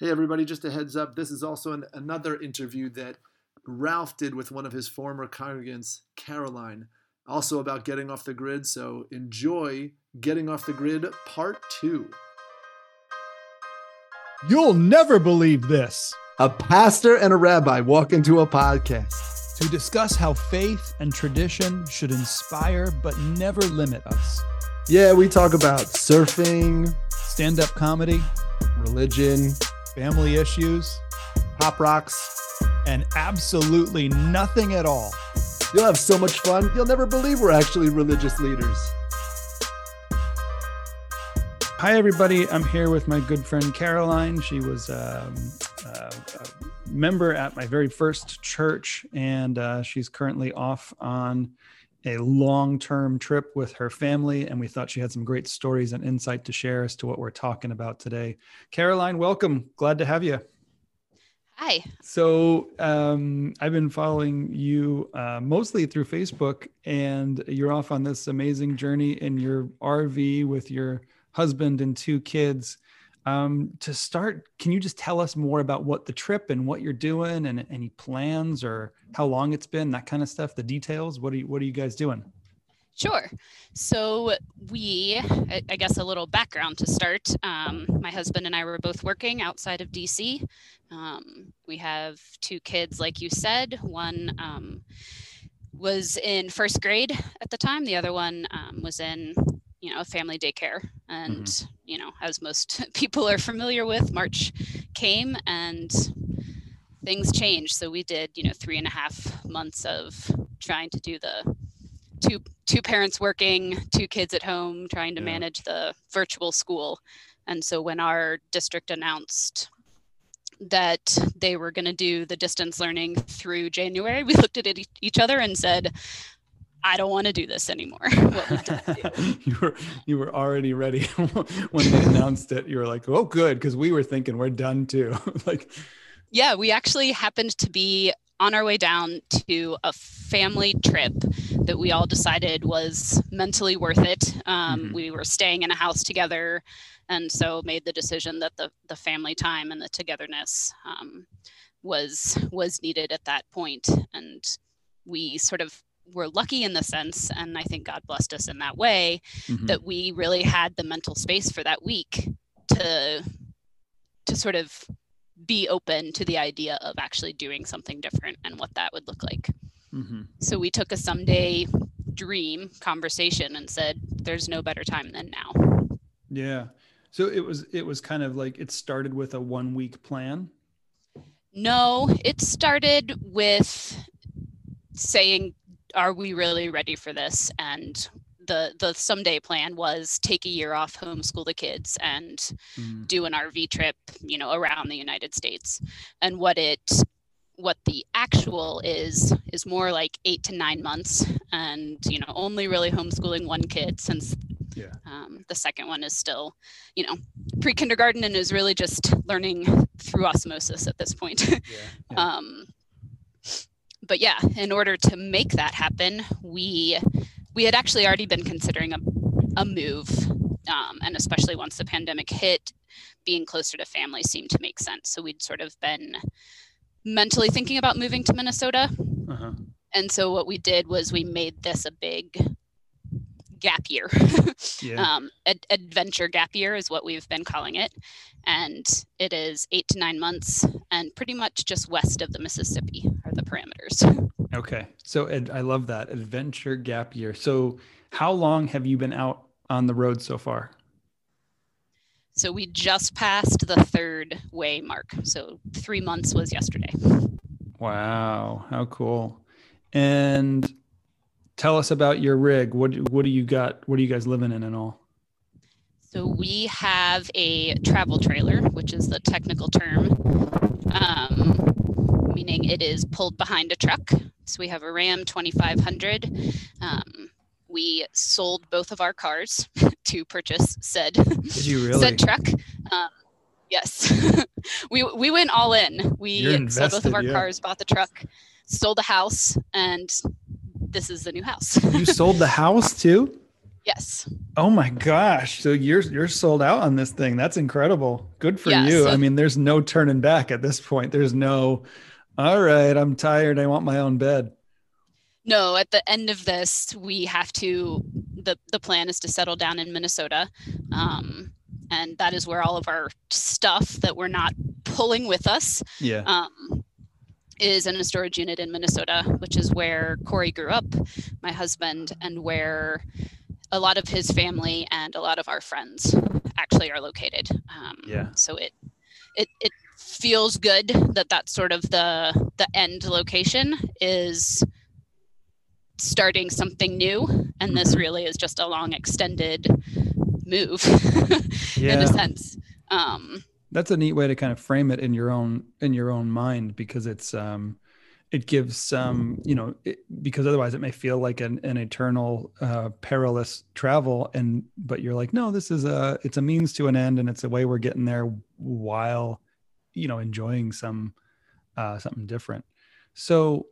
Hey, everybody, just a heads up. This is also an, another interview that Ralph did with one of his former congregants, Caroline, also about getting off the grid. So enjoy Getting Off the Grid Part 2. You'll never believe this. A pastor and a rabbi walk into a podcast to discuss how faith and tradition should inspire but never limit us. Yeah, we talk about surfing, stand up comedy, religion, family issues, pop rocks, and absolutely nothing at all. You'll have so much fun, you'll never believe we're actually religious leaders. Hi, everybody. I'm here with my good friend Caroline. She was um, uh, a member at my very first church, and uh, she's currently off on a long term trip with her family. And we thought she had some great stories and insight to share as to what we're talking about today. Caroline, welcome. Glad to have you. Hi. So um, I've been following you uh, mostly through Facebook, and you're off on this amazing journey in your RV with your husband and two kids. Um, to start, can you just tell us more about what the trip and what you're doing and any plans or how long it's been, that kind of stuff, the details? What are you, what are you guys doing? Sure. So we, I guess, a little background to start. Um, my husband and I were both working outside of DC. Um, we have two kids, like you said. One um, was in first grade at the time. The other one um, was in you know, family daycare. And, mm-hmm. you know, as most people are familiar with, March came and things changed. So we did, you know, three and a half months of trying to do the two two parents working, two kids at home, trying to yeah. manage the virtual school. And so when our district announced that they were going to do the distance learning through January, we looked at each other and said, I don't want to do this anymore. you were you were already ready when they announced it. You were like, "Oh, good," because we were thinking we're done too. like, yeah, we actually happened to be on our way down to a family trip that we all decided was mentally worth it. Um, mm-hmm. We were staying in a house together, and so made the decision that the the family time and the togetherness um, was was needed at that point, and we sort of we're lucky in the sense, and I think God blessed us in that way, mm-hmm. that we really had the mental space for that week to to sort of be open to the idea of actually doing something different and what that would look like. Mm-hmm. So we took a someday dream conversation and said, "There's no better time than now." Yeah. So it was it was kind of like it started with a one week plan. No, it started with saying are we really ready for this? And the the someday plan was take a year off, homeschool the kids, and mm. do an RV trip, you know, around the United States. And what it what the actual is is more like eight to nine months and you know only really homeschooling one kid since yeah. um, the second one is still you know pre-kindergarten and is really just learning through osmosis at this point yeah, yeah. Um, but yeah, in order to make that happen, we we had actually already been considering a, a move, um, and especially once the pandemic hit, being closer to family seemed to make sense. So we'd sort of been mentally thinking about moving to Minnesota. Uh-huh. And so what we did was we made this a big gap year. yeah. um, ad- adventure gap year is what we've been calling it. And it is eight to nine months and pretty much just west of the Mississippi are the parameters. Okay. So ed- I love that adventure gap year. So how long have you been out on the road so far? So we just passed the third way mark. So three months was yesterday. Wow. How cool. And tell us about your rig. What what do you got? What are you guys living in and all? So we have a travel trailer, which is the technical term, um, meaning it is pulled behind a truck. So we have a Ram 2500. Um, we sold both of our cars to purchase said really? said truck. Um, yes, we we went all in. We invested, sold both of our yeah. cars, bought the truck, sold the house, and this is the new house. you sold the house too? Yes. Oh my gosh. So you're you're sold out on this thing. That's incredible. Good for Yeah, you. so- I mean, there's no turning back at this point. There's no all right, I'm tired. I want my own bed. No, at the end of this, we have to. the The plan is to settle down in Minnesota, um, and that is where all of our stuff that we're not pulling with us Yeah. um, is in a storage unit in Minnesota, which is where Corey grew up, my husband, and where a lot of his family and a lot of our friends actually are located. Um, Yeah. So it it it feels good that that's sort of the the end location is starting something new, and this Mhm. really is just a long extended move in a sense. Um, That's a neat way to kind of frame it in your own in your own mind because it's um it gives um you know it, because otherwise it may feel like an, an eternal uh perilous travel and but you're like no this is a it's a means to an end and it's a way we're getting there while you know enjoying some uh something different. So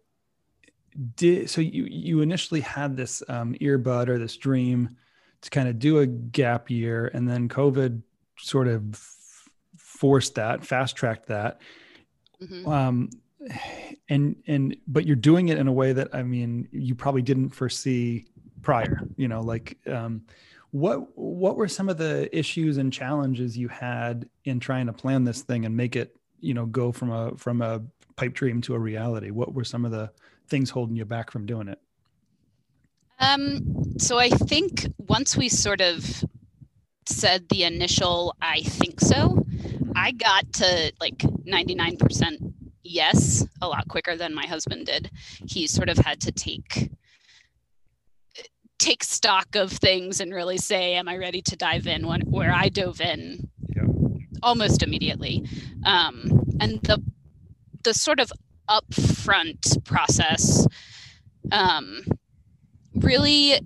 did so you you initially had this um earbud or this dream to kind of do a gap year and then covid sort of forced that fast tracked that. Mhm. um and and but you're doing it in a way that i mean you probably didn't foresee prior you know like um what what were some of the issues and challenges you had in trying to plan this thing and make it you know go from a from a pipe dream to a reality? What were some of the things holding you back from doing it? Um, so I think once we sort of said the initial I think so, I got to like 99% yes a lot quicker than my husband did. He sort of had to take take stock of things and really say am I ready to dive in when where I dove in Yeah. almost immediately. Um, and the the sort of upfront process um, really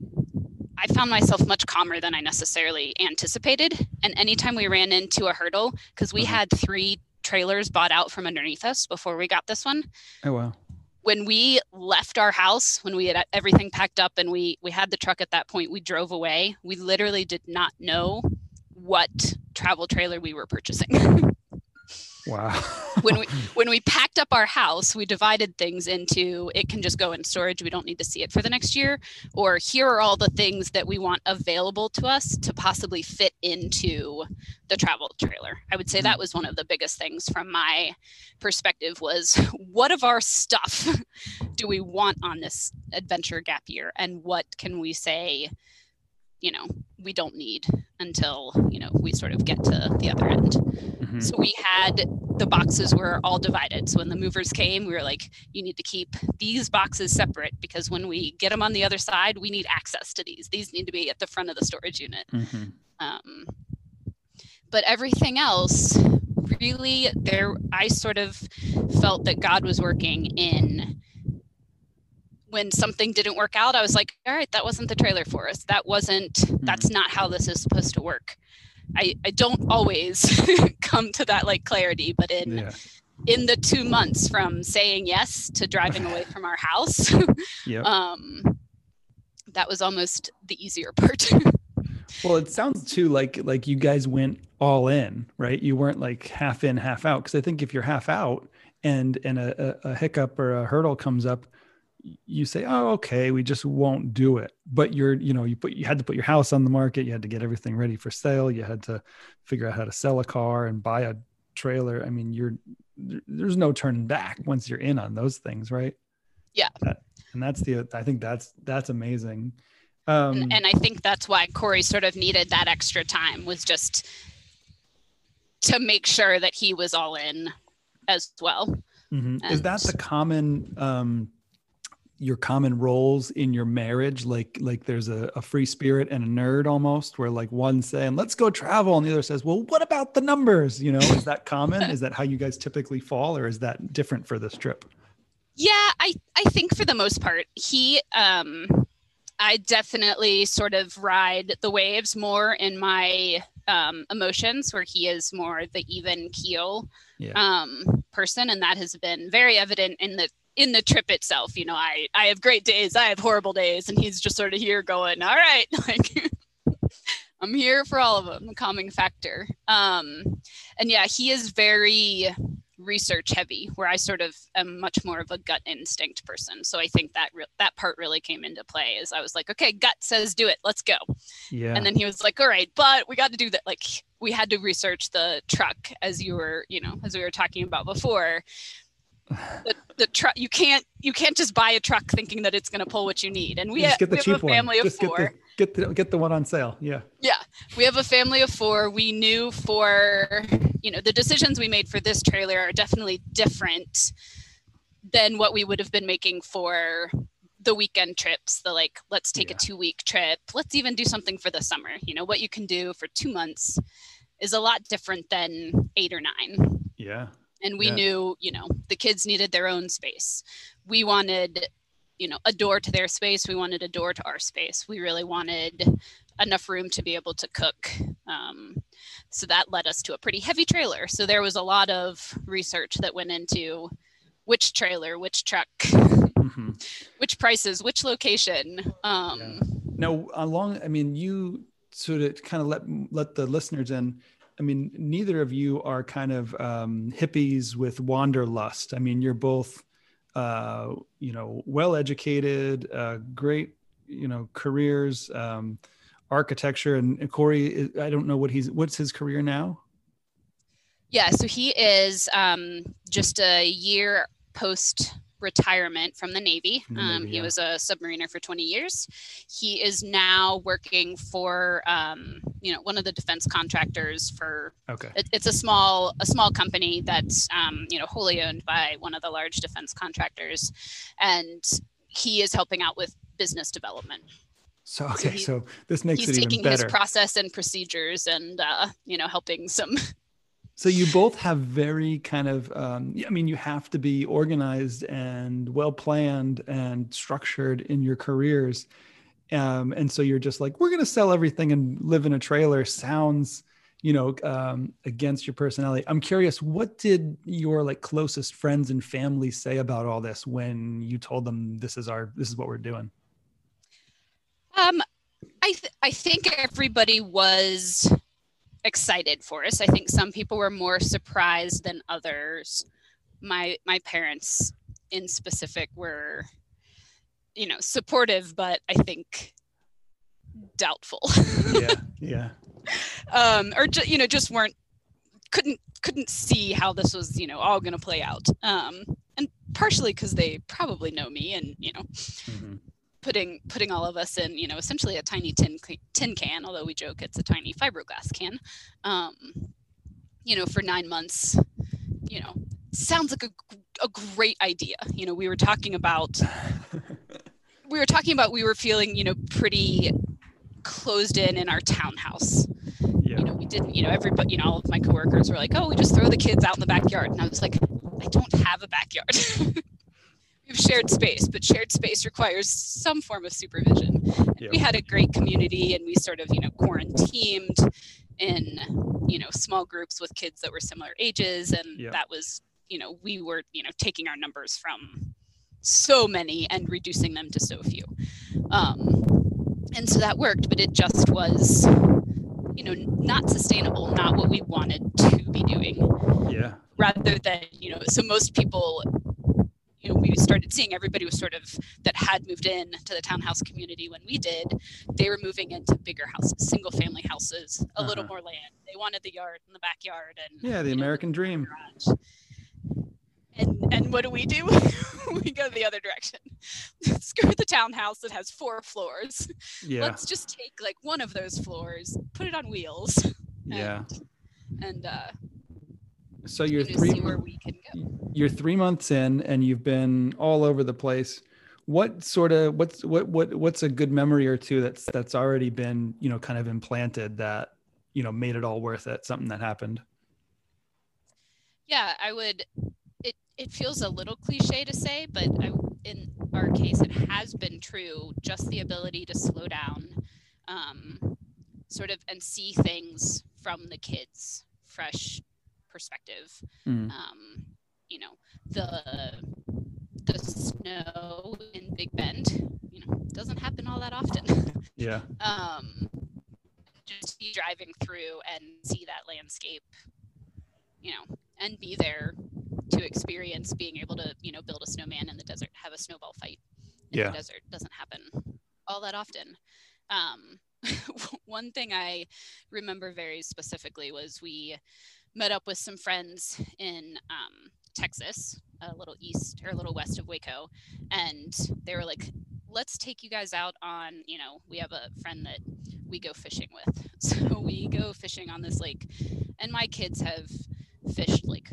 I found myself much calmer than I necessarily anticipated. And anytime we ran into a hurdle, because we Mhm. had three trailers bought out from underneath us before we got this one. oh wow When we left our house, when we had everything packed up and we we had the truck at that point, we drove away. We literally did not know what travel trailer we were purchasing. wow. When we when we packed up our house we divided things into it can just go in storage we don't need to see it for the next year or here are all the things that we want available to us to possibly fit into the travel trailer. I would say that mm. was one of the biggest things from my perspective was what of our stuff do we want on this adventure gap year? And what can we say you know we don't need until you know we sort of get to the other end Mhm. so we had the boxes were all divided. So when the movers came, we were like, you need to keep these boxes separate because when we get them on the other side, we need access to these. These need to be at the front of the storage unit. Mhm. Um, but everything else, really, there, I sort of felt that God was working in when something didn't work out. I was like, all right, that wasn't the trailer for us. That wasn't, that's not how this is supposed to work. I, I don't always come to that like clarity, but in yeah in the two months from saying yes to driving away from our house, yeah um, that was almost the easier part. Well, it sounds too like like you guys went all in, right? You weren't like half in, half out. Because I think if you're half out and and a, a, hiccup or a hurdle comes up, you say, "Oh, okay, we just won't do it." But you're, you know, you put you had to put your house on the market. You had to get everything ready for sale. You had to figure out how to sell a car and buy a trailer. I mean, you're there's no turning back once you're in on those things, right? Yeah. That- and that's the I think that's that's amazing. Um, and, and I think that's why Corey sort of needed that extra time was just to make sure that he was all in as well. Mhm. Is that the common um your common roles in your marriage? Like like there's a, a free spirit and a nerd almost where like one saying, let's go travel, and the other says, Well, what about the numbers? You know, is that common? is that how you guys typically fall, or is that different for this trip? Yeah, I I think for the most part, he um I definitely sort of ride the waves more in my um emotions where he is more the even keel Yeah. um person and that has been very evident in the in the trip itself, you know, I I have great days, I have horrible days, and he's just sort of here going, all right, like I'm here for all of them, the calming factor. Um, and yeah, he is very research heavy where i sort of am much more of a gut instinct person. So i think that re- that part really came into play as i was like okay gut says do it let's go. Yeah. And then he was like all right but we got to do that like we had to research the truck as you were you know as we were talking about before the, the truck you can't you can't just buy a truck thinking that it's going to pull what you need. And we, ha- get the we have a family one. of just four get the, get the get the one on sale. Yeah. Yeah. We have a family of four. We knew for you know the decisions we made for this trailer are definitely different than what we would have been making for the weekend trips the like let's take Yeah. a two week trip. Let's even do something for the summer. You know what you can do for two months is a lot different than eight or nine. Yeah and we Yeah. knew you know the kids needed their own space. We wanted you know a door to their space. We wanted a door to our space. We really wanted enough room to be able to cook um, so that led us to a pretty heavy trailer. So there was a lot of research that went into which trailer which truck hmm which prices which location um, Now, along, I mean, you sort of kind of let let the listeners in. I mean, neither of you are kind of um, hippies with wanderlust. I mean, you're both, uh, you know, well educated, uh, great, you know, careers, um, architecture, and, and Corey. I don't know what he's what's his career now. Yeah, so he is um, just a year post retirement from the Navy. Um, Navy, he yeah. was a submariner for 20 years. He is now working for um, you know one of the defense contractors for Okay. it, it's a small a small company that's um, you know wholly owned by one of the large defense contractors, and he is helping out with business development. So okay, he- so this makes it even better. He's taking his process and procedures and uh, you know helping some So you both have very kind of, um, I mean, you have to be organized and well planned and structured in your careers. Um, and so you're just like, we're going to sell everything and live in a trailer sounds, you know, um, against your personality. I'm curious, what did your like closest friends and family say about all this when you told them this is our, this is what we're doing? Um, I th- I think everybody was excited for us. I think some people were more surprised than others. My my parents, in specific, were, you know, supportive, but I think doubtful. Yeah. Yeah. um, or ju- you know, just weren't couldn't couldn't see how this was you know all going to play out. Um, and partially because they probably know me and you know Mhm. Putting putting all of us in you know essentially a tiny tin tin can although we joke it's a tiny fiberglass can. Um you know for nine months you know sounds like a, a great idea. You know we were talking about we were talking about we were feeling you know pretty closed in in our townhouse. Yeah. you know we didn't you know everybody you know all of my coworkers were like oh we just throw the kids out in the backyard. And i was like i don't have a backyard have shared space but shared space requires some form of supervision and Yeah. we had a great community and we sort of you know quarantined in you know small groups with kids that were similar ages and Yeah. that was you know we were you know taking our numbers from so many and reducing them to so few um, and so that worked but it just was you know not sustainable not what we wanted to be doing yeah. rather than you know so most people you know we started seeing everybody was sort of that had moved in to the townhouse community when we did they were moving into bigger houses single family houses a little Uh-huh. more land they wanted the yard and the backyard and Yeah. The you know, American dream. garage. And and what do we do? we go the other direction. Screw the townhouse that has four floors. Yeah. Let's just take like one of those floors, put it on wheels, Yeah. and uh, So you're three. see where we can go. you're three months in and you've been all over the place what sort of what's what what what's a good memory or two that's that's already been you know kind of implanted that you know made it all worth it something that happened Yeah, I would. It it feels a little cliche to say, but I, in our case, it has been true. Just the ability to slow down, um, sort of, and see things from the kids' fresh perspective. Mm. Um, you know, the the snow in Big Bend. You know, doesn't happen all that often. Yeah. um, just be driving through and see that landscape, you know, and be there to experience being able to, you know, build a snowman in the desert, have a snowball fight in Yeah. the desert doesn't happen all that often. Um, one thing I remember very specifically was we met up with some friends in um, Texas, a little east or a little west of Waco, and they were like, "Let's take you guys out on, you know, we have a friend that we go fishing with, so we go fishing on this lake, and my kids have fished like,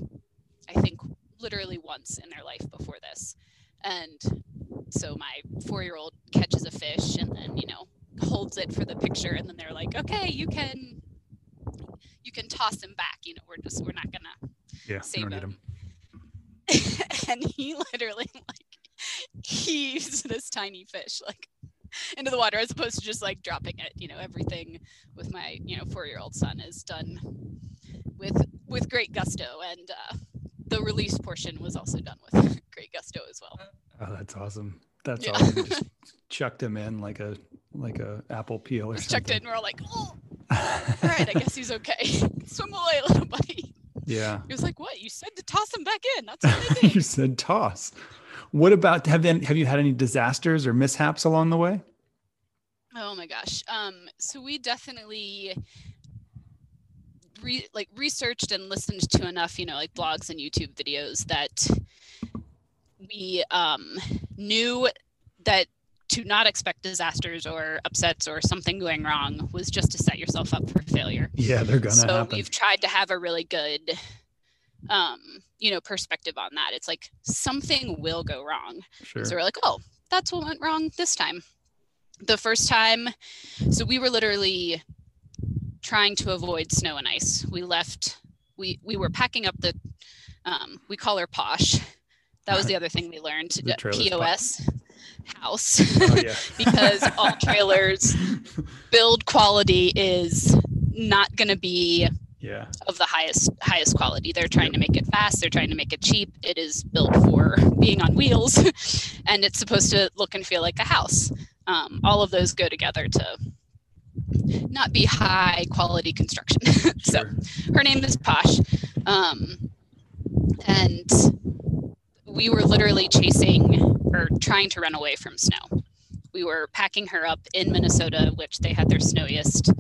I think literally once in their life before this, and so my four-year-old catches a fish and then you know holds it for the picture and then they're like okay you can can toss him back you know we're just we're not gonna Yeah. save him 'em. and he literally like heaves this tiny fish like into the water as opposed to just like dropping it you know everything with my you know four-year-old son is done with with great gusto and uh, the release portion was also done with great gusto as well Oh, that's awesome. That's Yeah. awesome. Just chucked him in like a like a apple peel or just something. in and we're all like oh all right i guess he's okay swim away little buddy yeah. he was like what you said to toss him back in that's what i think. you said toss. What about have then have you had any disasters or mishaps along the way? oh my gosh um so we definitely re- like researched and listened to enough you know like blogs and youtube videos that we um knew that to not expect disasters or upsets or something going wrong was just to set yourself up for failure. Yeah, they're gonna so happen. we've tried to have a really good um you know perspective on that. It's like something will go wrong. Sure. so we're like oh that's what went wrong this time. The first time so we were literally trying to avoid snow and ice. We left we we were packing up the um, we call her posh. That was the other thing we learned. Pos house oh yeah. because all trailers build quality is not going to be yeah. of the highest highest quality. They're trying to make it fast. They're trying to make it cheap. It is built for being on wheels, and it's supposed to look and feel like a house. Um, all of those go together to not be high quality construction. so Sure. her name is Posh, um, and we were literally chasing or trying to run away from snow. We were packing her up in Minnesota, which they had their snowiest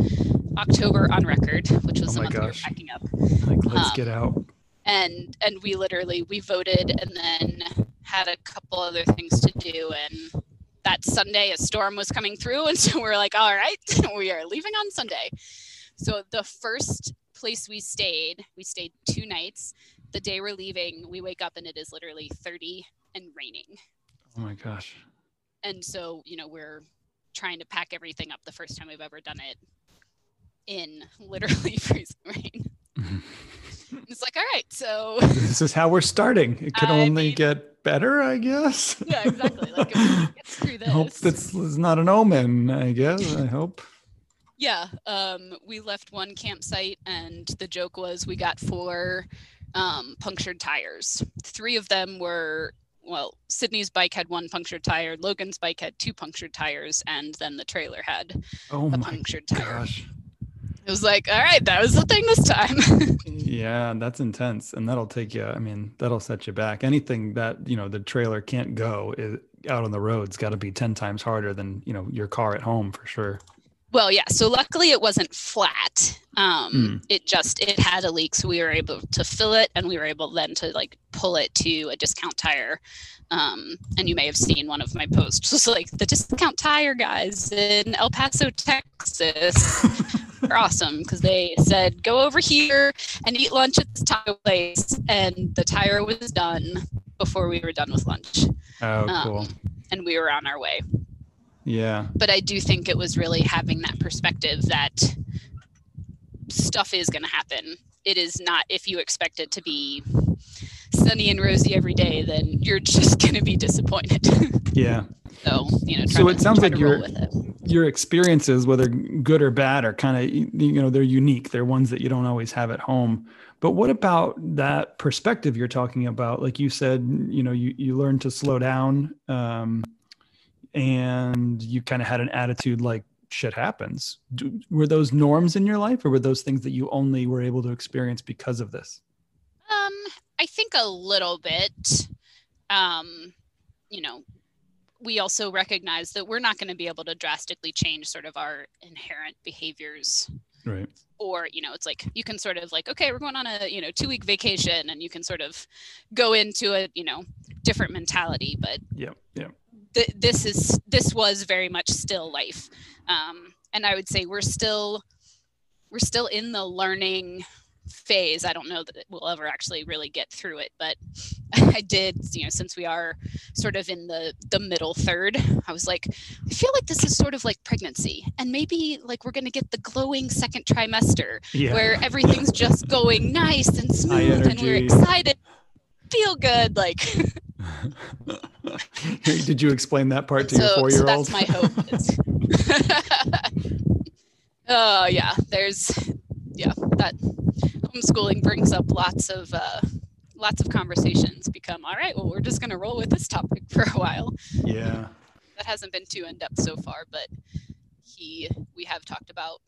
October on record, which was Oh the month we were packing up. Like let's um, get out. And and we literally we voted and then had a couple other things to do and that Sunday a storm was coming through and so we're like, all right, we are leaving on Sunday. So the first place we stayed, we stayed two nights. The day we're leaving, we wake up and it is literally 30 and raining. Oh my gosh. And so, you know, we're trying to pack everything up the first time we've ever done it in literally freezing rain. It's like, all right, so this is how we're starting. It can I only mean- get better, I guess. yeah, exactly. Like if we get through this. hope that's is not an omen, I guess. I hope. Yeah, um, we left one campsite, and the joke was we got four um, punctured tires. Three of them were well, Sydney's bike had one punctured tire, Logan's bike had two punctured tires, and then the trailer had Oh a punctured tire. gosh. It was like, all right, that was the thing this time. Yeah, that's intense. And that'll take you, I mean, that'll set you back. Anything that, you know, the trailer can't go is, out on the road's got to be 10 times harder than, you know, your car at home for sure. Well, yeah. So luckily, it wasn't flat. Um, Hmm. It just it had a leak, so we were able to fill it, and we were able then to like pull it to a discount tire. Um, and you may have seen one of my posts, just like the discount tire guys in El Paso, Texas. are awesome because they said go over here and eat lunch at this tire place, and the tire was done before we were done with lunch, Oh, Um, cool. and we were on our way. Yeah. but I do think it was really having that perspective that stuff is going to happen. It is not if you expect it to be sunny and rosy every day, then you're just going to be disappointed. Yeah. so you know, So it to- sounds like to roll you're- it. Your experiences, whether good or bad, are kind of, you know, they're unique. They're ones that you don't always have at home. But what about that perspective you're talking about? Like you said, you know, you, you learn to slow down. Um, and you kind of had an attitude like shit happens. Do, were those norms in your life or were those things that you only were able to experience because of this? Um, I think a little bit. Um, you know, we also recognize that we're not going to be able to drastically change sort of our inherent behaviors right or you know it's like you can sort of like okay we're going on a you know two week vacation and you can sort of go into a you know different mentality but yeah yeah th- this is this was very much still life um, and i would say we're still we're still in the learning phase. I don't know that we'll ever actually really get through it, but I did, you know, since we are sort of in the the middle third, I was like, I feel like this is sort of like pregnancy, and maybe like we're going to get the glowing second trimester yeah. where everything's just going nice and smooth, and we're excited, feel good, like. Did you explain that part to so, your four-year-old? So that's my hope. oh yeah, there's yeah that homeschooling brings up lots of uh, lots of conversations become all right well we're just going to roll with this topic for a while yeah that hasn't been too in depth so far but he we have talked about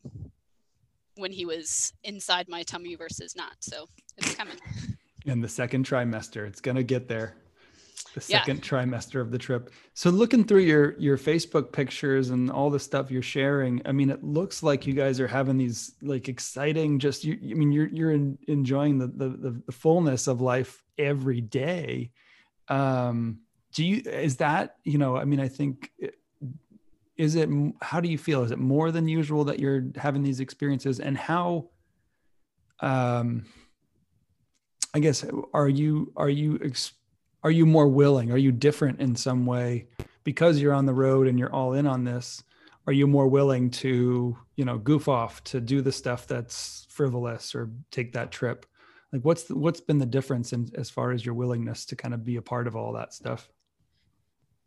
when he was inside my tummy versus not so it's coming in the second trimester it's going to get there the second yeah. trimester of the trip. So looking through your your Facebook pictures and all the stuff you're sharing, I mean, it looks like you guys are having these like exciting. Just you, I mean, you're you're in, enjoying the, the the fullness of life every day. Um, do you is that you know? I mean, I think is it how do you feel? Is it more than usual that you're having these experiences, and how? Um, I guess are you are you ex- are you more willing? Are you different in some way because you're on the road and you're all in on this? Are you more willing to, you know, goof off to do the stuff that's frivolous or take that trip? Like what's the, what's been the difference in as far as your willingness to kind of be a part of all that stuff?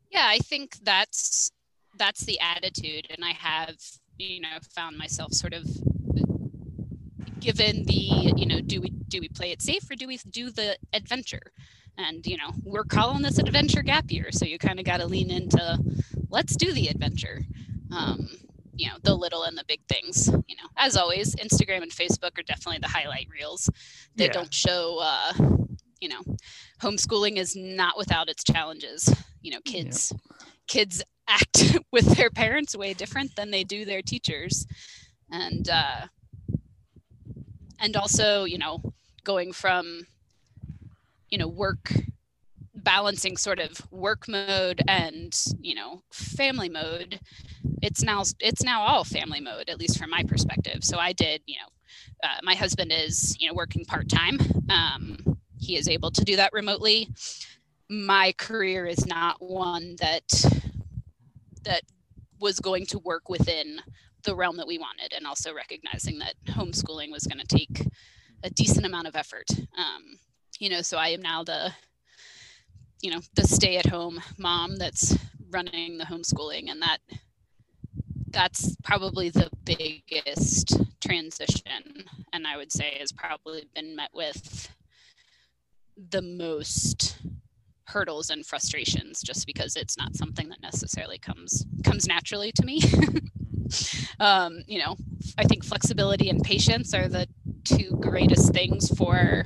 Yeah, I think that's that's the attitude and I have, you know, found myself sort of given the, you know, do we do we play it safe or do we do the adventure? and you know we're calling this an adventure gap year so you kind of got to lean into let's do the adventure. Um, you know the little and the big things you know. As always instagram and facebook are definitely the highlight reels. That yeah. don't show uh, you know homeschooling is not without its challenges. You know kids kids act with their parents way different than they do their teachers. And uh and also you know going from you know work balancing sort of work mode and you know family mode it's now it's now all family mode at least from my perspective. So i did you know uh, my husband is you know working part-time. Um, he is able to do that remotely. My career is not one that that was going to work within the realm that we wanted and also recognizing that homeschooling was going to take a decent amount of effort. Um, you know so i am now the you know the stay at home mom that's running the homeschooling and that that's probably the biggest transition and i would say has probably been met with the most hurdles and frustrations just because it's not something that necessarily comes comes naturally to me um, you know i think flexibility and patience are the two greatest things for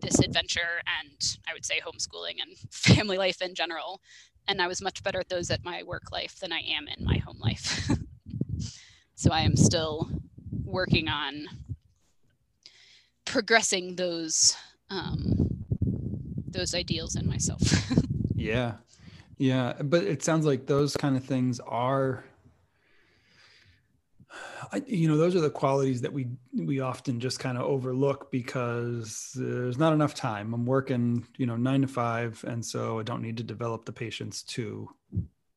this adventure and I would say homeschooling and family life in general. And I was much better at those at my work life than I am in my home life. so I am still working on progressing those um, those ideals in myself. yeah, yeah, but it sounds like those kind of things are I, you know, those are the qualities that we we often just kind of overlook because there's not enough time. I'm working, you know, nine to five, and so I don't need to develop the patience to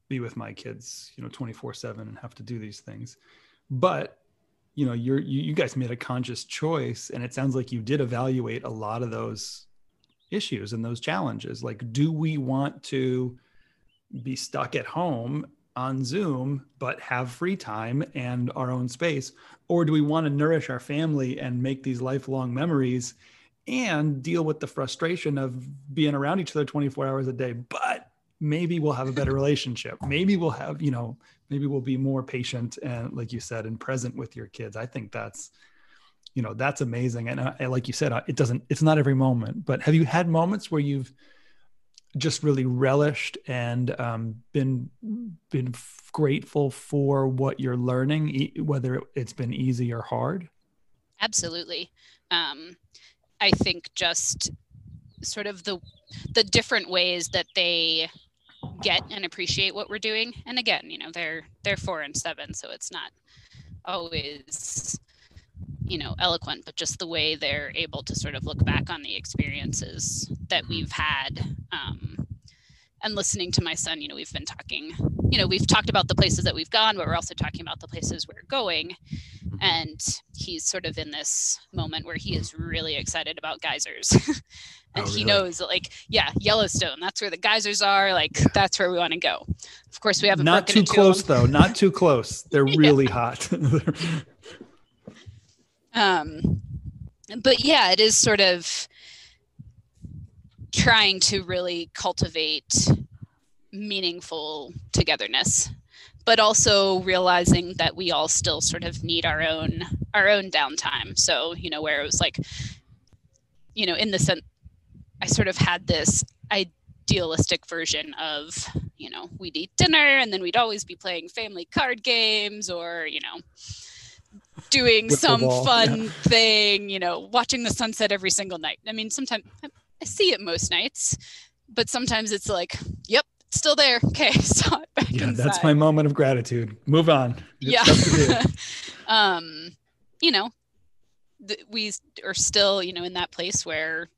be with my kids, you know, 24 seven and have to do these things. But you know, you're you, you guys made a conscious choice, and it sounds like you did evaluate a lot of those issues and those challenges. Like, do we want to be stuck at home on Zoom, but have free time and our own space? Or do we want to nourish our family and make these lifelong memories and deal with the frustration of being around each other 24 hours a day, but maybe we'll have a better relationship. Maybe we'll have you know maybe we'll be more patient and like you said and present with your kids. I think that's you know that's amazing. And uh, like you said it doesn't it's not every moment but have you had moments where you've just really relished and um, been been grateful for what you're learning whether it's been easy or hard? Absolutely. Um, i think just sort of the the different ways that they get and appreciate what we're doing. And again you know they're they're four and seven so it's not always you know eloquent but just the way they're able to sort of look back on the experiences that we've had um, and listening to my son you know we've been talking you know we've talked about the places that we've gone but we're also talking about the places we're going. Mm-hmm. and he's sort of in this moment where he is really excited about geysers. And oh, really? he knows that like yeah yellowstone that's where the geysers are like yeah. that's where we want to go. Of course we haven't not too close though not too close. They're really hot. Um but yeah it is sort of trying to really cultivate meaningful togetherness but also realizing that we all still sort of need our own our own downtime so you know where it was like you know in the sense i sort of had this idealistic version of you know we'd eat dinner and then we'd always be playing family card games or you know doing With some fun yeah. thing you know watching the sunset every single night i mean sometimes I see it most nights, but sometimes it's like, yep, still there. Okay, saw it back Yeah, inside. that's my moment of gratitude. Move on. yeah. um, you know, th- we are still, you know, in that place where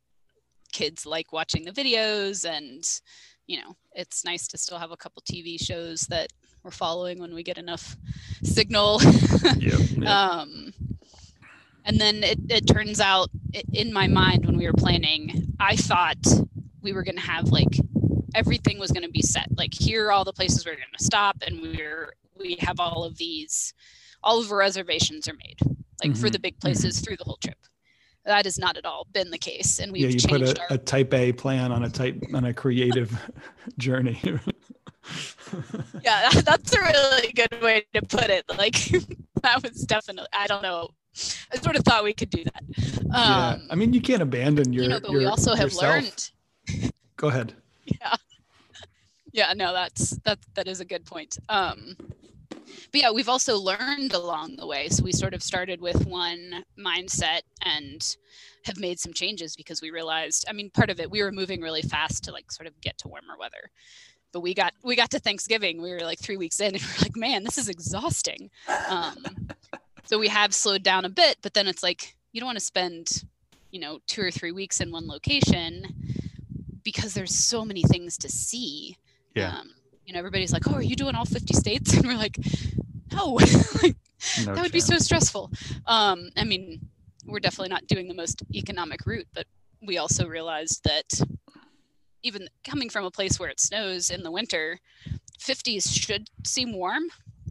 kids like watching the videos and you know it's nice to still have a couple tv shows that we're following when we get enough signal yep, yep. um and then it, it turns out in my mind when we were planning, I thought we were going to have like everything was going to be set. Like here are all the places we're going to stop, and we're we have all of these, all of our reservations are made, like mm-hmm. for the big places mm-hmm. through the whole trip. That has not at all been the case, and we've yeah, you put a, our- a type A plan on a type on a creative journey. yeah, that's a really good way to put it. Like that was definitely I don't know I sort of thought we could do that. Um, yeah, I mean, you can't abandon your. You know, but your, we also have yourself. learned. Go ahead. Yeah. Yeah. No, that's that. That is a good point. Um, but yeah, we've also learned along the way. So we sort of started with one mindset and have made some changes because we realized. I mean, part of it we were moving really fast to like sort of get to warmer weather but we got we got to Thanksgiving. We were like three weeks in, and we are like, man, this is exhausting. Um, so we have slowed down a bit but then it's like you don't want to spend you know two or three weeks in one location because there's so many things to see. Yeah. Um, you know everybody's like oh are you doing all 50 states? And we're like no, like, no that would chance. be so stressful. Um i mean we're definitely not doing the most economic route but we also realized that even coming from a place where it snows in the winter 50s should seem warm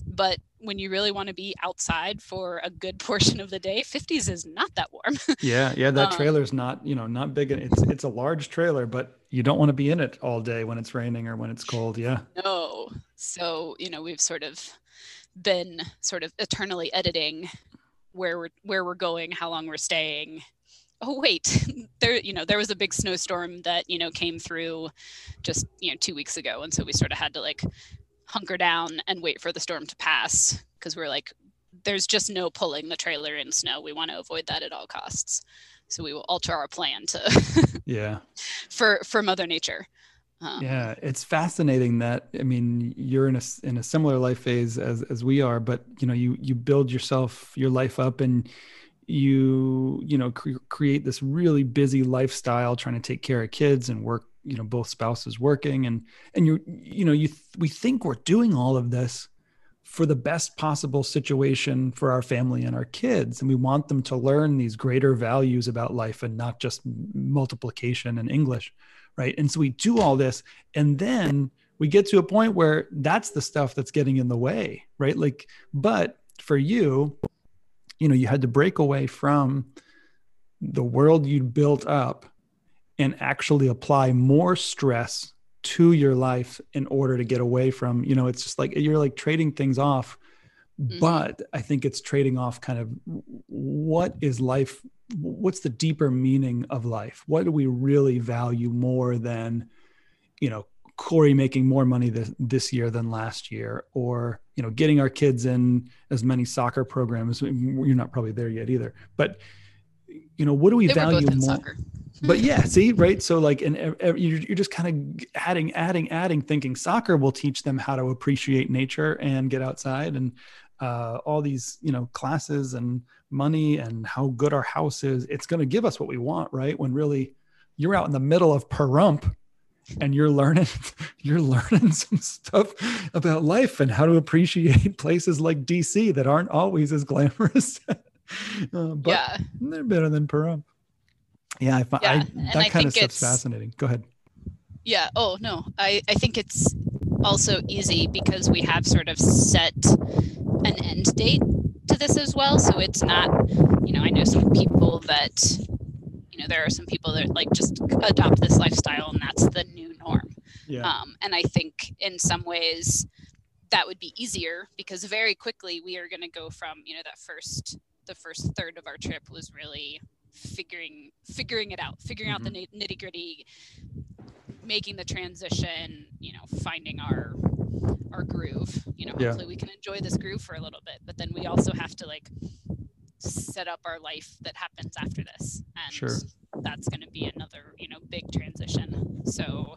but when you really want to be outside for a good portion of the day 50s is not that warm. Yeah yeah that um, trailer's not you know not big it's it's a large trailer but you don't want to be in it all day when it's raining or when it's cold yeah. No so you know we've sort of been sort of eternally editing where we're where we're going how long we're staying. Oh wait there you know there was a big snowstorm that you know came through just you know two weeks ago and so we sort of had to like hunker down and wait for the storm to pass because we're like there's just no pulling the trailer in snow. We want to avoid that at all costs. So we will alter our plan to yeah. for for mother nature. Um, yeah it's fascinating that i mean you're in a in a similar life phase as as we are but you know you you build yourself your life up and you you know cre- create this really busy lifestyle trying to take care of kids and work you know both spouses working and and you you know you th- we think we're doing all of this for the best possible situation for our family and our kids. And we want them to learn these greater values about life and not just multiplication and english right? And so we do all this and then we get to a point where that's the stuff that's getting in the way right? Like but for you you know you had to break away from the world you'd built up and actually apply more stress to your life in order to get away from you know it's just like you're like trading things off mm-hmm. but i think it's trading off kind of what is life what's the deeper meaning of life what do we really value more than you know corey making more money this, this year than last year or you know getting our kids in as many soccer programs you're not probably there yet either but you know what do we they value more soccer but yeah, see, right? So like, and you're, you're just kind of adding, adding, adding, thinking soccer will teach them how to appreciate nature and get outside, and uh, all these, you know, classes and money and how good our house is. It's going to give us what we want, right? When really, you're out in the middle of Pahrump and you're learning you're learning some stuff about life and how to appreciate places like DC that aren't always as glamorous. uh, but yeah. they're better than Pahrump. Yeah, I, yeah. I that kind of stuff's fascinating. Go ahead. Yeah. Oh no, I I think it's also easy because we have sort of set an end date to this as well. So it's not, you know, I know some people that, you know, there are some people that like just adopt this lifestyle and that's the new norm. Yeah. Um, and I think in some ways that would be easier because very quickly we are going to go from, you know, that first, the first third of our trip was really figuring figuring it out figuring mm-hmm. out the mm-hmm. nitty gritty making the transition you know finding our our groove you know hopefully yeah. we can enjoy this groove for a little bit but then we also have to like set up our life that happens after this and sure. that's going to be another you know big transition so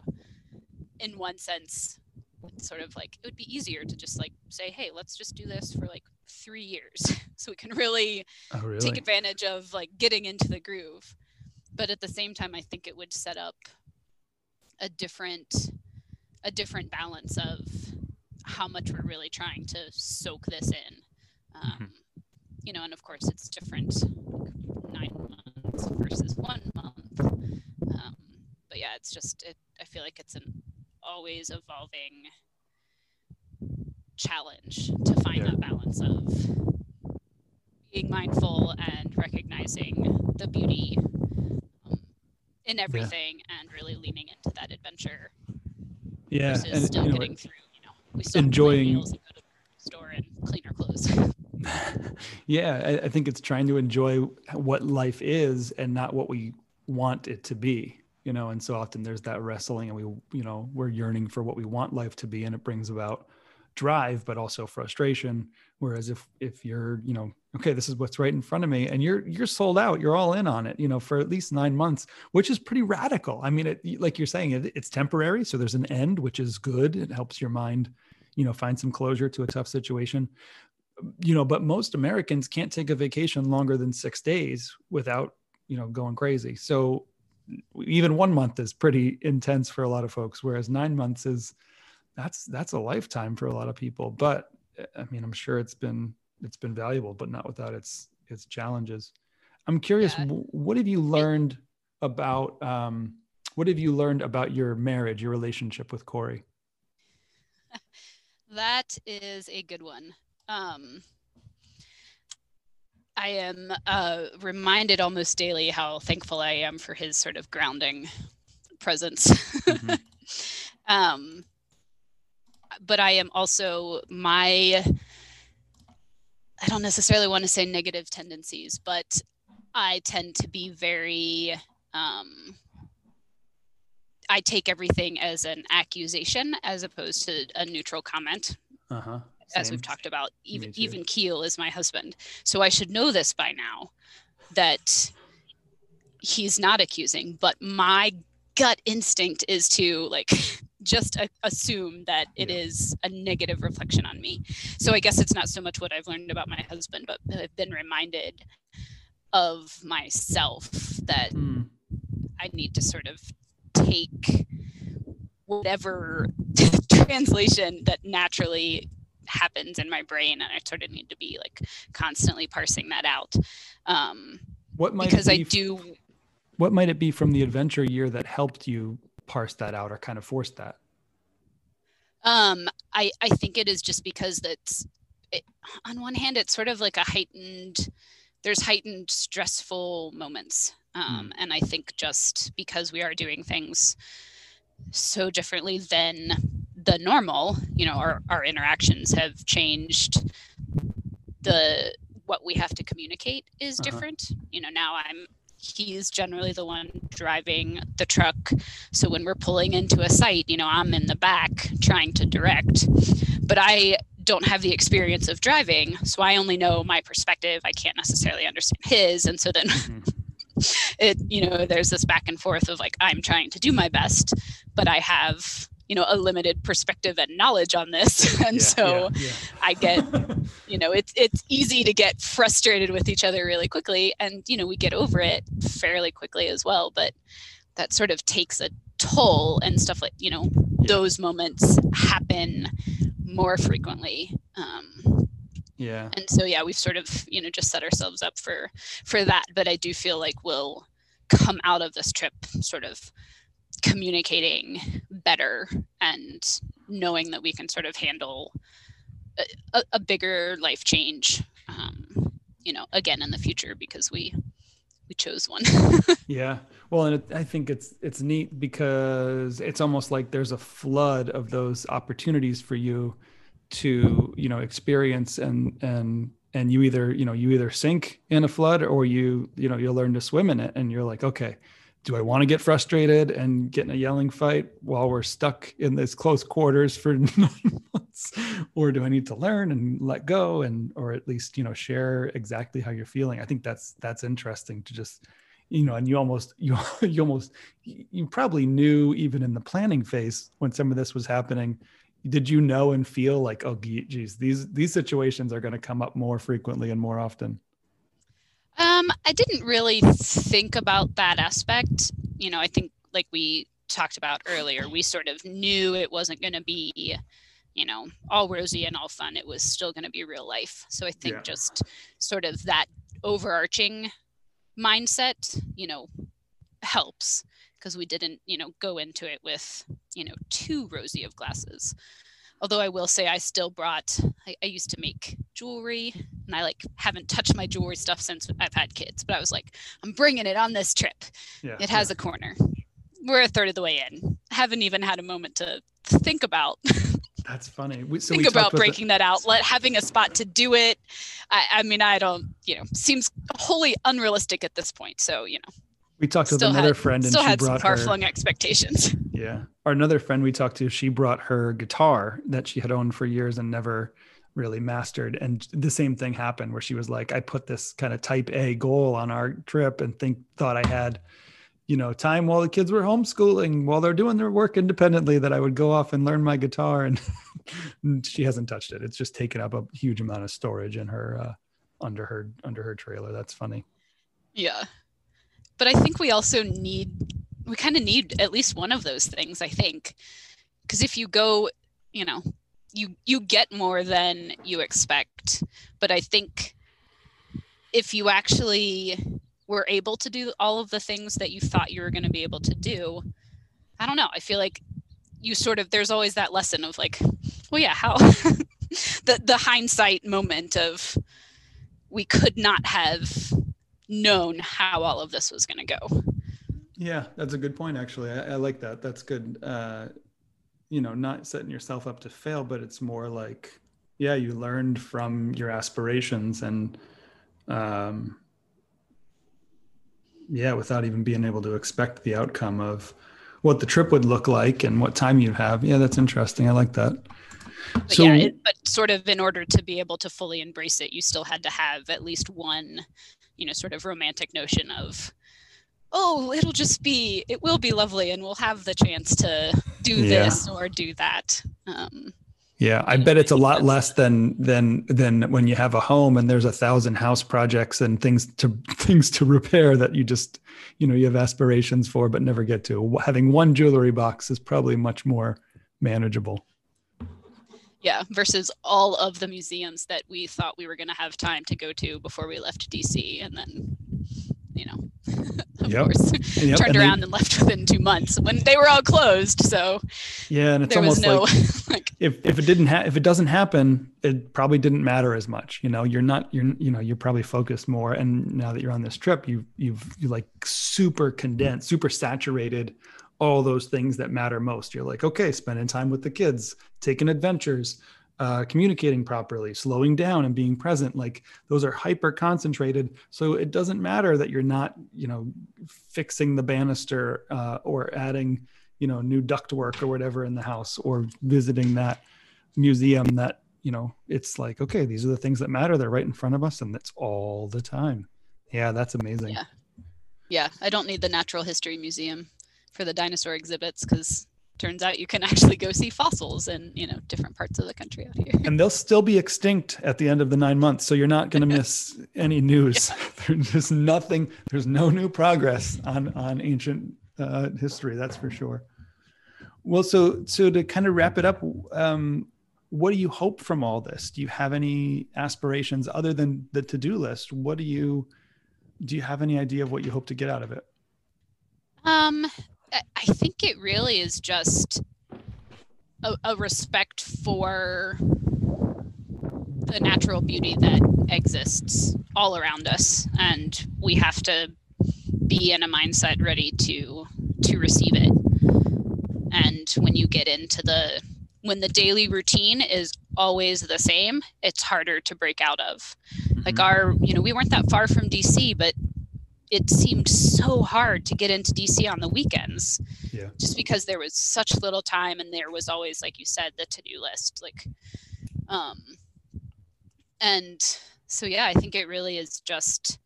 in one sense sort of like it would be easier to just like say hey let's just do this for like three years so we can really, oh, really, take advantage of like getting into the groove. But at the same time i think it would set up a different a different balance of how much we're really trying to soak this in. Um, mm-hmm. you know and of course it's different nine months versus one month. Um, but yeah it's just it, i feel like it's an always evolving challenge to find yeah. that balance of being mindful and recognizing the beauty um, in everything yeah. and really leaning into that adventure. Yeah, versus and, still you know, getting through. You know, we still enjoying and go to the store and clean our clothes. yeah, I, I think it's trying to enjoy what life is and not what we want it to be you know and so often there's that wrestling and we you know we're yearning for what we want life to be and it brings about drive but also frustration. Whereas if if you're you know okay this is what's right in front of me and you're you're sold out you're all in on it you know for at least nine months which is pretty radical. I mean it, like you're saying it, it's temporary so there's an end which is good. It helps your mind you know find some closure to a tough situation. You know but most americans can't take a vacation longer than six days without you know going crazy. So even one month is pretty intense for a lot of folks whereas nine months is that's that's a lifetime for a lot of people but i mean i'm sure it's been it's been valuable but not without its its challenges i'm curious yeah. what have you learned about um, what have you learned about your marriage your relationship with corey that is a good one um, I am uh, reminded almost daily how thankful I am for his sort of grounding presence. Mm-hmm. um, but I am also my, I don't necessarily want to say negative tendencies, but I tend to be very, um, I take everything as an accusation as opposed to a neutral comment. Uh-huh. As we've talked about, even even Keel is my husband, so I should know this by now that he's not accusing. But my gut instinct is to like just a- assume that it yeah. is a negative reflection on me. So I guess it's not so much what I've learned about my husband, but I've been reminded of myself that mm. I need to sort of take whatever translation that naturally happens in my brain and I sort of need to be like constantly parsing that out. Um, what might because I do what might it be from the adventure year that helped you parse that out or kind of force that? Um, I, I think it is just because that's it, on one hand, it's sort of like a heightened, there's heightened stressful moments. Um, mm. And I think just because we are doing things so differently than the normal. You know, our, our interactions have changed. The what we have to communicate is uh-huh. different. You know, now I'm he's generally the one driving the truck. So when we're pulling into a site, you know, I'm in the back trying to direct. But I don't have the experience of driving, so I only know my perspective. I can't necessarily understand his. And so then mm-hmm. it, you know, there's this back and forth of like, I'm trying to do my best, but I have you know a limited perspective and knowledge on this. And yeah, so yeah, yeah. i get you know it's it's easy to get frustrated with each other really quickly and you know we get over it fairly quickly as well. But that sort of takes a toll and stuff like you know those moments happen more frequently um yeah. and so yeah we've sort of you know just set ourselves up for for that. But i do feel like we'll come out of this trip sort of communicating better and knowing that we can sort of handle a, a bigger life change um, you know again in the future because we we chose one. Yeah. Well and it, i think it's it's neat because it's almost like there's a flood of those opportunities for you to you know experience and and and you either you know you either sink in a flood or you you know you learn to swim in it and you're like okay do I want to get frustrated and get in a yelling fight while we're stuck in this close quarters for nine months? Or do I need to learn and let go and or at least, you know, share exactly how you're feeling? I think that's that's interesting to just, you know, and you almost you you almost you probably knew even in the planning phase when some of this was happening. Did you know and feel like, oh geez, these these situations are going to come up more frequently and more often? Um, I didn't really think about that aspect. You know, I think like we talked about earlier, we sort of knew it wasn't going to be, you know, all rosy and all fun. It was still going to be real life. So I think yeah. just sort of that overarching mindset, you know, helps because we didn't, you know, go into it with, you know, too rosy of glasses although I will say I still brought I, I, used to make jewelry and I like haven't touched my jewelry stuff since I've had kids but I was like I'm bringing it on this trip. Yeah, it has yeah. a corner. We're a third of the way in. Haven't even had a moment to think about that's funny. We, so think about breaking that outlet having a spot to do it. I, I mean I don't you know seems wholly unrealistic at this point so you know we talked with another had, friend and still she had brought some far-flung her, expectations. Yeah. Or another friend we talked to, she brought her guitar that she had owned for years and never really mastered. And the same thing happened where she was like, I put this kind of type A goal on our trip and think thought I had, you know, time while the kids were homeschooling, while they're doing their work independently, that I would go off and learn my guitar. And, and she hasn't touched it. It's just taken up a huge amount of storage in her uh, under her under her trailer. That's funny. Yeah but I think we also need we kind of need at least one of those things. I think because if you go, you know, you you get more than you expect. But I think if you actually were able to do all of the things that you thought you were going to be able to do, I don't know. I feel like you sort of there's always that lesson of like, well, yeah, how the the hindsight moment of we could not have known how all of this was going to go. Yeah, that's a good point. Actually, I, I like that. That's good. Uh, you know, not setting yourself up to fail, but it's more like, yeah, you learned from your aspirations and, um, yeah, without even being able to expect the outcome of what the trip would look like and what time you'd have. Yeah, that's interesting. I like that. But so, yeah, it, but sort of in order to be able to fully embrace it, you still had to have at least one you know sort of romantic notion of oh it'll just be it will be lovely and we'll have the chance to do yeah. this or do that. Um, yeah i bet it's a lot less than than than when you have a home and there's a thousand house projects and things to things to repair that you just you know you have aspirations for but never get to. Having one jewelry box is probably much more manageable yeah versus all of the museums that we thought we were going to have time to go to before we left dc and then you know of yep. course yep. turned and around they, and left within two months when they were all closed so yeah and it's almost no, like, like, if, if it didn't ha- if it doesn't happen it probably didn't matter as much you know you're not you're you know you're probably focused more and now that you're on this trip you you've you like super condensed super saturated all those things that matter most. You're like, okay, spending time with the kids, taking adventures, uh, communicating properly, slowing down and being present. Like those are hyper concentrated. So it doesn't matter that you're not, you know, fixing the banister uh, or adding, you know, new ductwork or whatever in the house or visiting that museum that, you know, it's like, okay, these are the things that matter. They're right in front of us and that's all the time. Yeah, that's amazing. Yeah. Yeah. I don't need the Natural History Museum for the dinosaur exhibits because turns out you can actually go see fossils in you know different parts of the country out here. And they'll still be extinct at the end of the nine months so you're not going to miss any news. There's just nothing there's no new progress on on ancient uh, history that's for sure. Well so so to kind of wrap it up um, what do you hope from all this? Do you have any aspirations other than the to-do list? What do you do you have any idea of what you hope to get out of it? Um I think it really is just a, a respect for the natural beauty that exists all around us, and we have to be in a mindset ready to to receive it. And when you get into the when the daily routine is always the same, it's harder to break out of. Like mm-hmm. our, you know, we weren't that far from DC, but it seemed so hard to get into DC on the weekends. Yeah. Just because there was such little time and there was always, like you said, the to-do list. Like um and so yeah, I think it really is just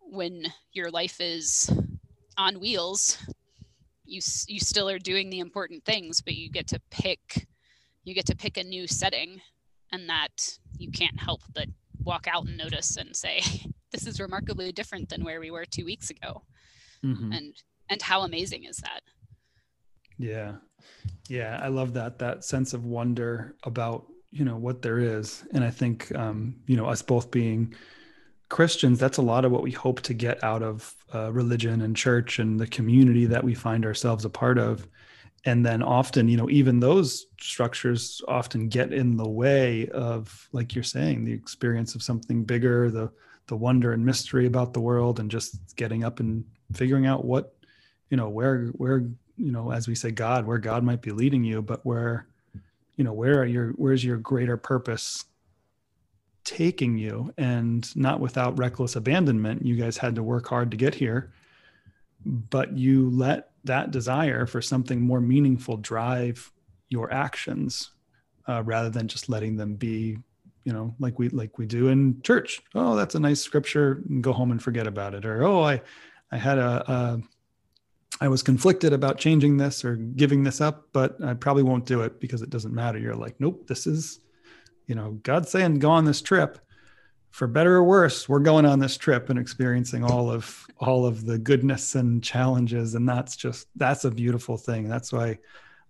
when your life is on wheels, you you still are doing the important things, but you get to pick you get to pick a new setting and that you can't help but walk out and notice and say this is remarkably different than where we were two weeks ago. Mm-hmm. and and how amazing is that? Yeah. Yeah i love that that sense of wonder about you know what there is. And i think um you know us both being christians that's a lot of what we hope to get out of uh, religion and church and the community that we find ourselves a part of. And then often you know even those structures often get in the way of like you're saying the experience of something bigger the the wonder and mystery about the world and just getting up and figuring out what you know where where you know as we say god where god might be leading you but where you know where are your where's your greater purpose taking you? And not without reckless abandonment you guys had to work hard to get here but you let that desire for something more meaningful drive your actions uh, rather than just letting them be you know like we like we do in church oh that's a nice scripture go home and forget about it or oh i i had a, a I was conflicted about changing this or giving this up, but I probably won't do it because it doesn't matter. You're like, nope, this is, you know, God's saying go on this trip. For better or worse, we're going on this trip and experiencing all of all of the goodness and challenges. And that's just that's a beautiful thing. That's why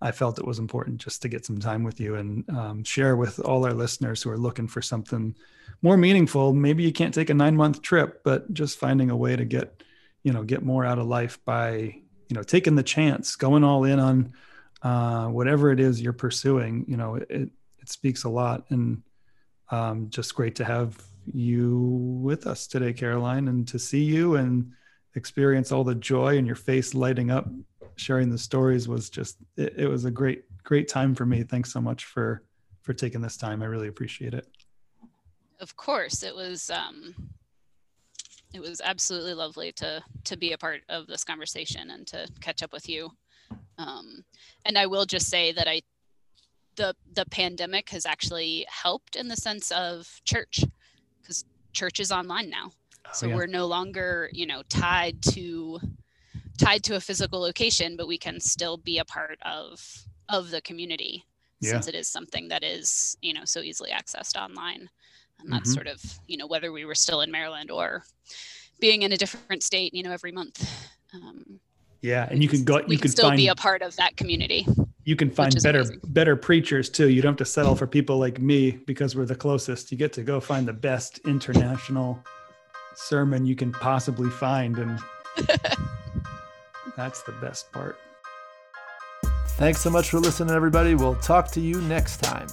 I felt it was important just to get some time with you and um, share with all our listeners who are looking for something more meaningful. Maybe you can't take a nine month trip, but just finding a way to get, you know, get more out of life by, you know, taking the chance, going all in on uh, whatever it is you're pursuing. You know, it, it speaks a lot and um, just great to have you with us today, Caroline, and to see you and experience all the joy and your face lighting up sharing the stories was just it, it was a great great time for me. Thanks so much for for taking this time. I really appreciate it. Of course. It was um it was absolutely lovely to to be a part of this conversation and to catch up with you. Um and i will just say that i the the pandemic has actually helped in the sense of church because church is online now. Oh, so yeah. we're no longer you know tied to tied to a physical location, but we can still be a part of of the community yeah. since it is something that is you know so easily accessed online. And that's mm-hmm. sort of you know whether we were still in Maryland or being in a different state, you know, every month. Um, yeah, and you can go. You can, still find, be a part of that community. You can find better amazing. better preachers too. You don't have to settle for people like me because we're the closest. You get to go find the best international sermon you can possibly find, and That's the best part. Thanks so much for listening, everybody. We'll talk to you next time.